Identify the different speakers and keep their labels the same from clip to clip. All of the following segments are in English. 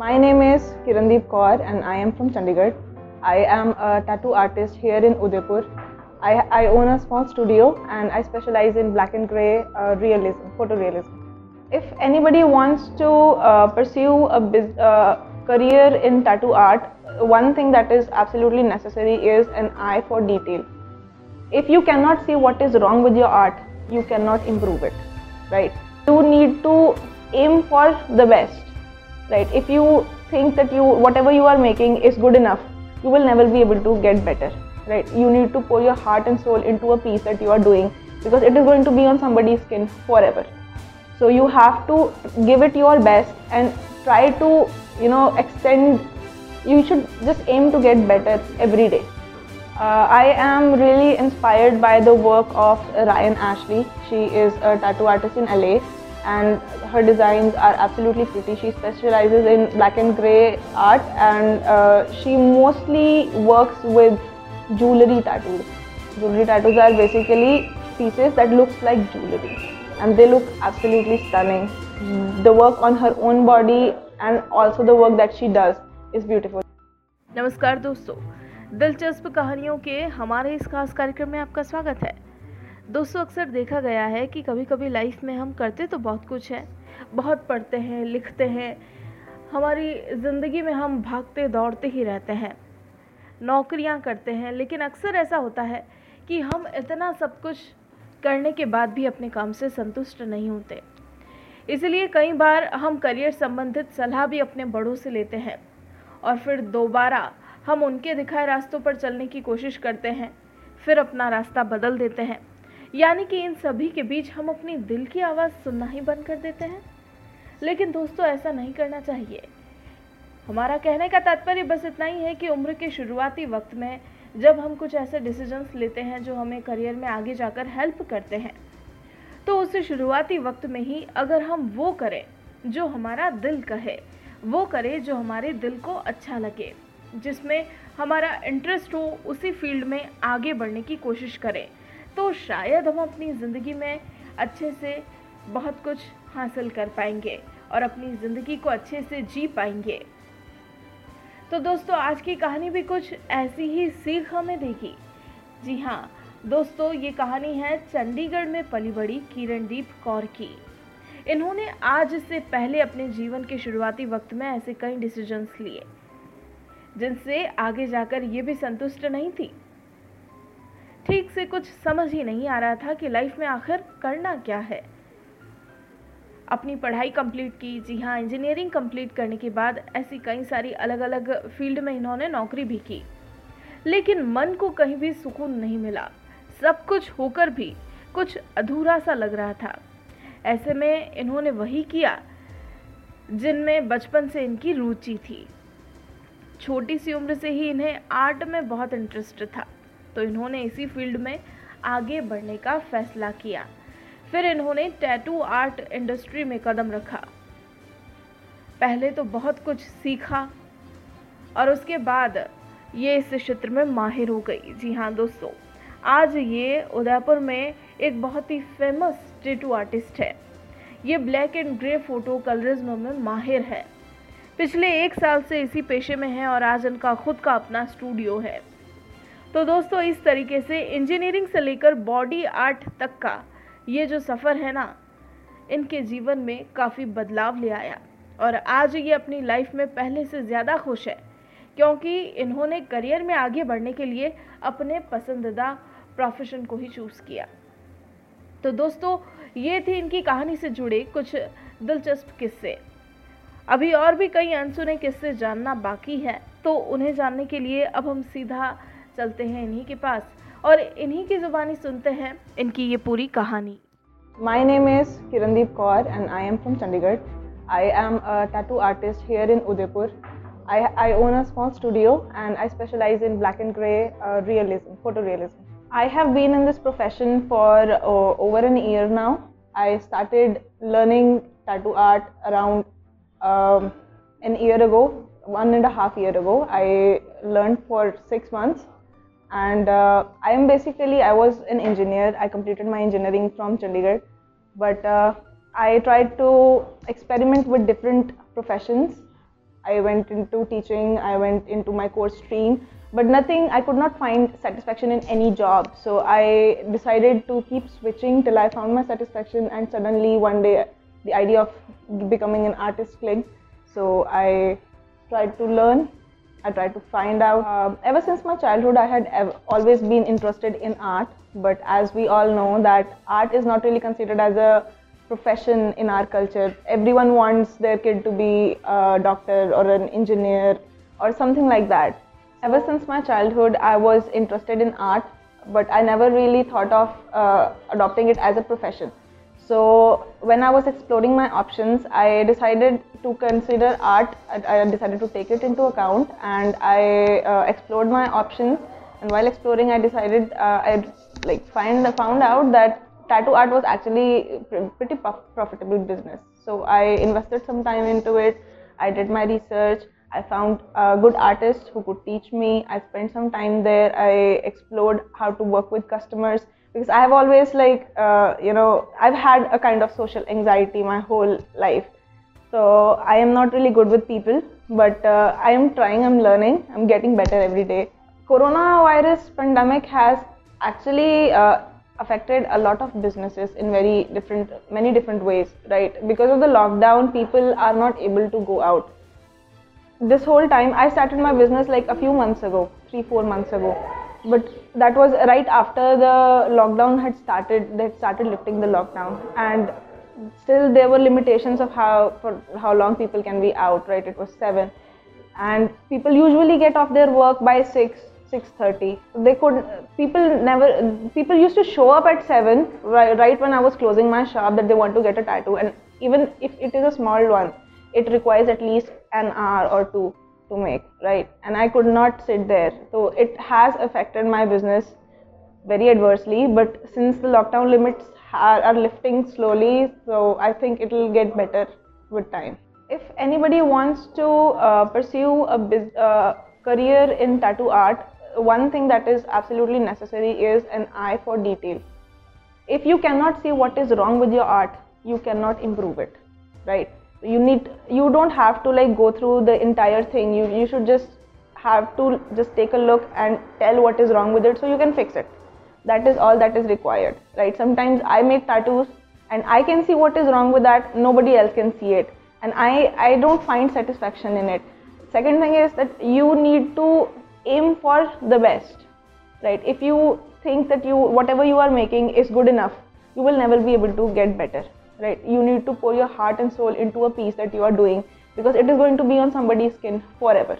Speaker 1: My name is Kirandeep Kaur and I am from Chandigarh. I am a tattoo artist here in Udaipur. I, I own a small studio and I specialize in black and grey uh, realism, photorealism. If anybody wants to uh, pursue a uh, career in tattoo art, one thing that is absolutely necessary is an eye for detail. If you cannot see what is wrong with your art, you cannot improve it, right? You need to aim for the best, right? If you think that you whatever you are making is good enough, you will never be able to get better, right? You need to pour your heart and soul into a piece that you are doing because it is going to be on somebody's skin forever. So you have to give it your best and try to, you know, extend. You should just aim to get better every day. Uh, I am really inspired by the work of Ryan Ashley. She is a tattoo artist in LA and her designs are absolutely pretty. She specializes in black and grey art and uh, she mostly works with jewelry tattoos. Jewelry tattoos are basically pieces that looks like jewelry and they look absolutely stunning. The work on her own body and also the work that she does is beautiful.
Speaker 2: नमस्कार दोस्तों दिलचस्प कहानियों के हमारे इस खास कार्यक्रम में आपका स्वागत है दोस्तों, अक्सर देखा गया है कि कभी कभी लाइफ में हम करते तो बहुत कुछ है। बहुत पढ़ते हैं, लिखते हैं। हमारी ज़िंदगी में हम भागते, दौड़ते ही रहते हैं। नौकरियाँ करते हैं, लेकिन अक्सर ऐसा होता है कि हम इतना सब कुछ करने के बाद भी अपने काम से संतुष्ट नहीं होते। इसलिए कई बार हम करियर संबंधित सलाह भी अपने बड़ों से लेते हैं और फिर दोबारा हम उनके दिखाए रास्तों पर चलने की कोशिश करते हैं, फिर अपना रास्ता बदल देते हैं। यानी कि इन सभी के बीच हम अपनी दिल की आवाज़ सुनना ही बंद कर देते हैं। लेकिन दोस्तों, ऐसा नहीं करना चाहिए। हमारा कहने का तात्पर्य बस इतना ही है कि उम्र के शुरुआती वक्त में जब हम कुछ ऐसे डिसीजंस लेते हैं जो हमें करियर में आगे जाकर हेल्प करते हैं तो उस शुरुआती वक्त में ही अगर हम वो करें जो हमारा दिल कहे, वो करें जो हमारे दिल को अच्छा लगे, जिसमें हमारा इंटरेस्ट हो, उसी फ़ील्ड में आगे बढ़ने की कोशिश करें। तो शायद हम अपनी ज़िंदगी में अच्छे से बहुत कुछ हासिल कर पाएँगे और अपनी ज़िंदगी को अच्छे से जी पाएँगे। तो दोस्तों, आज की कहानी भी कुछ ऐसी ही सीख हमें देगी। जी हाँ दोस्तों, ये कहानी है चंडीगढ़ में पली बड़ी किरणदीप कौर की। इन्होंने आज से पहले अपने जीवन के शुरुआती वक्त में ऐसे कई डिसीजंस लिए, जिनसे आगे जाकर ये भी संतुष्ट नहीं थी। ठीक से कुछ समझ ही नहीं आ रहा था कि लाइफ में आखिर करना क्या है। अपनी पढ़ाई कंप्लीट की, जी हाँ इंजीनियरिंग कंप्लीट करने के बाद ऐसी कई सारी अलग अलग फ़ील्ड में इन्होंने नौकरी भी की। लेकिन मन को कहीं भी सुकून नहीं मिला। सब कुछ होकर भी कुछ अधूरा सा लग रहा था। ऐसे में इन्होंने वही किया जिनमें बचपन से इनकी रुचि थी। छोटी सी उम्र से ही इन्हें आर्ट में बहुत इंटरेस्ट था। तो इन्होंने इसी फ़ील्ड में आगे बढ़ने का फैसला किया। फिर इन्होंने टैटू आर्ट इंडस्ट्री में कदम रखा। पहले तो बहुत कुछ सीखा और उसके बाद ये इस क्षेत्र में माहिर हो गई। जी हाँ दोस्तों, आज ये उदयपुर में एक बहुत ही फ़ेमस टैटू आर्टिस्ट है। ये black and grey photo colourism में माहिर है। पिछले एक साल से इसी पेशे में है और आज इनका खुद का अपना स्टूडियो है। तो दोस्तों, इस तरीके से इंजीनियरिंग से लेकर बॉडी आर्ट तक का ये जो सफ़र है ना, इनके जीवन में काफ़ी बदलाव ले आया। और आज ये अपनी लाइफ में पहले से ज़्यादा खुश है, क्योंकि इन्होंने करियर में आगे बढ़ने के लिए अपने पसंदीदा प्रोफेशन को ही चूज़ किया। तो दोस्तों, ये थी इनकी कहानी से जुड़े कुछ दिलचस्प किस्से। अभी और भी कई अनसुने किस्से जानना बाकी है तो उन्हें जानने के लिए अब हम सीधा चलते हैं इन्हीं के पास और इन्हीं की ज़ुबानी सुनते हैं इनकी ये पूरी कहानी
Speaker 1: name is Kirandeep Kaur and I am from Chandigarh. I am a tattoo artist here in Udaipur. I, I own a small studio and I specialize in black and grey uh, realism, photorealism. I have been in this profession for uh, over an year now. I started learning tattoo art around um, an year ago, one and a half year ago. I learned for six months and uh, I am basically I was an engineer. I completed my engineering from Chandigarh, but uh, I tried to experiment with different professions. I went into teaching, I went into my course stream, but nothing, I could not find satisfaction in any job. So I decided to keep switching till I found my satisfaction, and suddenly one day the idea of becoming an artist clicked. So I tried to learn I tried to find out. Um, ever since my childhood, I had ev- always been interested in art, but as we all know, that art is not really considered as a profession in our culture. Everyone wants their kid to be a doctor or an engineer or something like that. Ever since my childhood, I was interested in art, but I never really thought of uh, adopting it as a profession. So when I was exploring my options, I decided to consider art. I decided to take it into account, and I uh, explored my options. And while exploring, I decided uh, I like find found out that tattoo art was actually pretty profitable business. So I invested some time into it. I did my research. I found a good artist who could teach me. I spent some time there. I explored how to work with customers because I have always like uh, you know I've had a kind of social anxiety my whole life. So I am not really good with people, but uh, I am trying. I'm learning. I'm getting better every day. Coronavirus pandemic has actually uh, affected a lot of businesses in very different many different ways right because of the lockdown people are not able to go out this whole time i started my business like a few months ago 3 4 months ago but that was right after the lockdown had started they had started lifting the lockdown. And still there were limitations of how for how long people can be out right? It was 7 and people usually get off their work by 6 6:30 they could people never people used to show up at 7 right, right when i was closing my shop that they want to get a tattoo. And even if it is a small one it requires at least an hour or two to make right and i could not sit there so it has affected my business very adversely but since the lockdown limits are, are lifting slowly so i think it will get better with time if anybody wants to uh, pursue a biz- uh, career in tattoo art one thing that is absolutely necessary is an eye for detail. If you cannot see what is wrong with your art, you cannot improve it, right? You need you don't have to like go through the entire thing. You you should just have to just take a look and tell what is wrong with it so you can fix it. That is all that is required, right? Sometimes I make tattoos and I can see what is wrong with that. Nobody else can see it, and I I don't find satisfaction in it. Second thing is that you need to aim for the best right if you think that you whatever you are making is good enough you will never be able to get better right? You need to pour your heart and soul into a piece that you are doing because it is going to be on somebody's skin forever.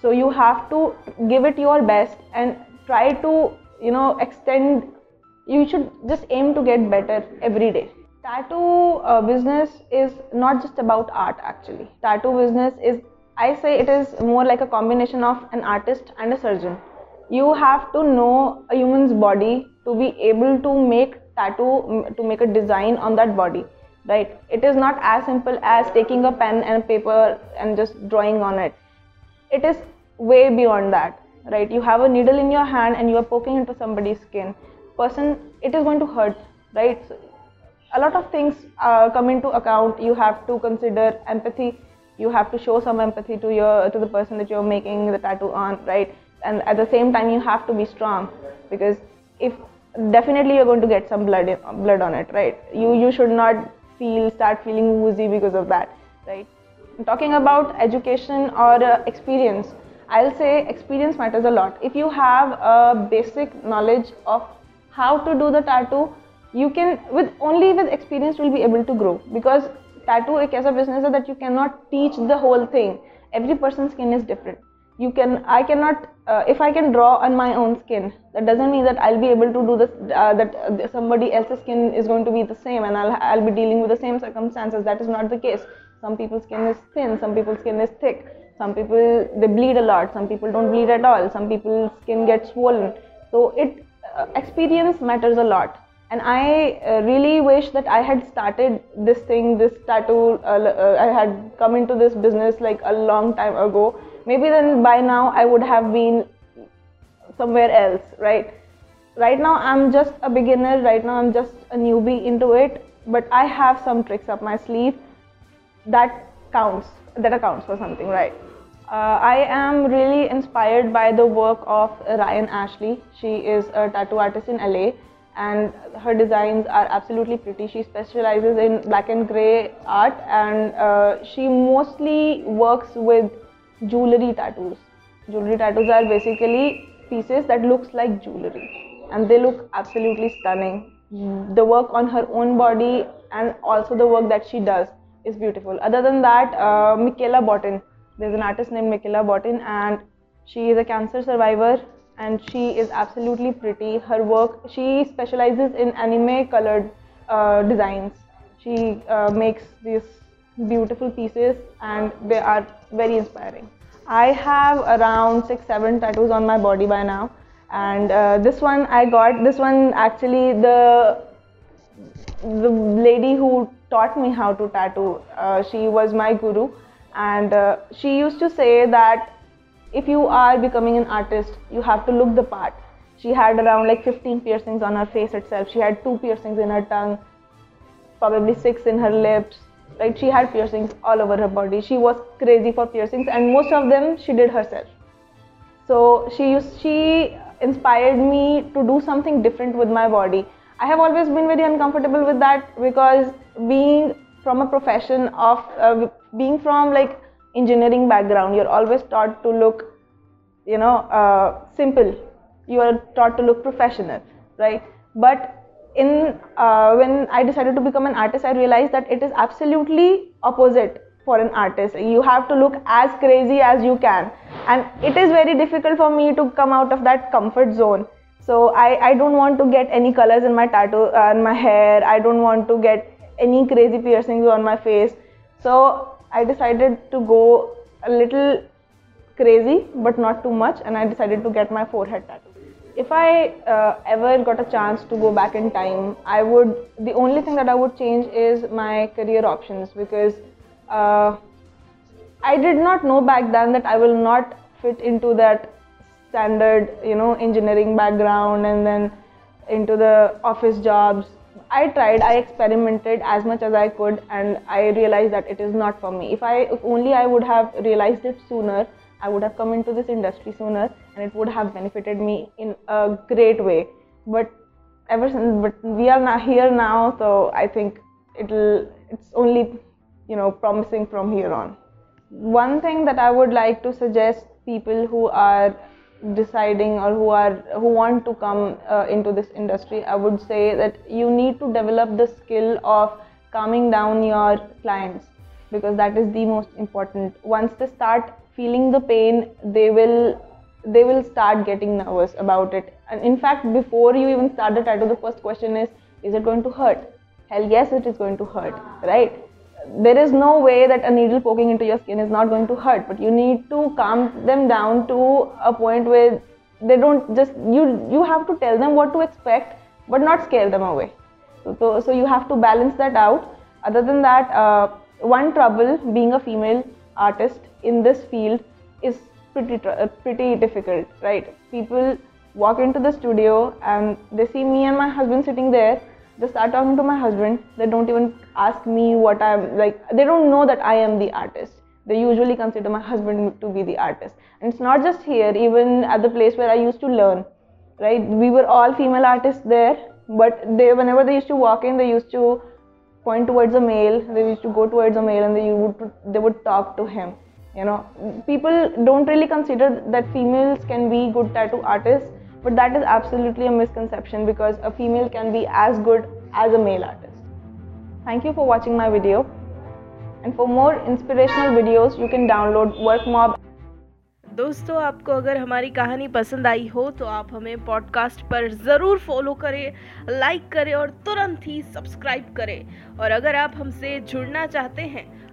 Speaker 1: So you have to give it your best and try to you know extend. You should just aim to get better every day. Tattoo uh, business is not just about art actually. Tattoo business is I say it is more like a combination of an artist and a surgeon. You have to know a human's body to be able to make tattoo, to make a design on that body, right? It is not as simple as taking a pen and paper and just drawing on it. It is way beyond that, right? You have a needle in your hand and you are poking into somebody's skin. Person, it is going to hurt, right? So, a lot of things uh, come into account. You have to consider empathy you have to show some empathy to your to the person that you're making the tattoo on right and at the same time you have to be strong because if definitely you're going to get some blood in, blood on it right? You you should not feel start feeling woozy because of that right? Talking about education or uh, experience i'll say experience matters a lot. If you have a basic knowledge of how to do the tattoo you can with only with experience will be able to grow because tattoo is a business that you cannot teach the whole thing. Every person's skin is different you can i cannot uh, if i can draw on my own skin that doesn't mean that i'll be able to do this uh, that uh, somebody else's skin is going to be the same and I'll, I'll be dealing with the same circumstances that is not the case some people's skin is thin some people's skin is thick some people they bleed a lot some people don't bleed at all some people's skin gets swollen so it uh, experience matters a lot and I uh, really wish that I had started this thing, this tattoo. Uh, uh, I had come into this business like a long time ago. Maybe then by now I would have been somewhere else, right? Right now I'm just a beginner. Right now I'm just a newbie into it. But I have some tricks up my sleeve that counts that accounts for something right uh, I am really inspired by the work of Ryan Ashley. She is a tattoo artist in LA and her designs are absolutely pretty. She specializes in black and gray art and uh, she mostly works with jewelry tattoos. Jewelry tattoos are basically pieces that looks like jewelry and they look absolutely stunning. The work on her own body and also the work that she does is beautiful. Other than that, uh, Michaela there's an artist named Michaela Botten, and she is a cancer survivor and she is absolutely pretty. Her work, she specializes in anime colored uh, designs. She uh, makes these beautiful pieces and they are very inspiring. I have around six, seven tattoos on my body by now, and uh, this one I got. This one actually the the lady who taught me how to tattoo. Uh, she was my guru and uh, she used to say that if you are becoming an artist you have to look the part she had around like 15 piercings on her face itself she had two piercings in her tongue probably six in her lips right she had piercings all over her body. She was crazy for piercings and most of them she did herself. So she used she inspired me to do something different with my body. I have always been very uncomfortable with that because being from a profession of uh, being from like engineering background you're always taught to look you know uh, simple. You are taught to look professional right? But in uh, when i decided to become an artist i realized that it is absolutely opposite for an artist. You have to look as crazy as you can. And it is very difficult for me to come out of that comfort zone. So i, I don't want to get any colors in my tattoo uh, in my hair. I don't want to get any crazy piercings on my face. So I decided to go a little crazy but not too much. And I decided to get my forehead tattoo. If I uh, ever got a chance to go back in time, I would, the only thing that I would change is my career options because uh, I did not know back then that I will not fit into that standard, you know, engineering background and then into the office jobs I tried, I experimented as much as I could, and I realized that it is not for me. If I, if only I would have realized it sooner, I would have come into this industry sooner, and it would have benefited me in a great way. But ever since, but we are now here now, so I think it'll, it's only, you know, promising from here on. One thing that I would like to suggest people who are deciding or who are who want to come uh, into this industry i would say that you need to develop the skill of calming down your clients because that is the most important once they start feeling the pain they will they will start getting nervous about it. And in fact before you even start the tattoo the first question is is it going to hurt? Hell yes it is going to hurt right? There is no way that a needle poking into your skin is not going to hurt but you need to calm them down to a point where they don't just you you have to tell them what to expect but not scare them away. So so, so you have to balance that out. Other than that uh, one trouble being a female artist in this field is pretty uh, pretty difficult right? People walk into the studio and they see me and my husband sitting there. They start talking to my husband. They don't even ask me what i'm like they don't know that i am the artist. They usually consider my husband to be the artist. And it's not just here even at the place where i used to learn right? We were all female artists there but they whenever they used to walk in they used to point towards a male. They used to go towards a male and they would they would talk to him you know people don't really consider that females can be good tattoo artists but that is absolutely a misconception because a female can be as good as a male artist. Thank you for watching my video. And for more inspirational videos, you can download WorkMob.
Speaker 2: दोस्तों आपको अगर हमारी कहानी पसंद आई हो तो आप हमें पॉडकास्ट पर ज़रूर फॉलो करें लाइक करें और तुरंत ही सब्सक्राइब करें और अगर आप हमसे जुड़ना चाहते हैं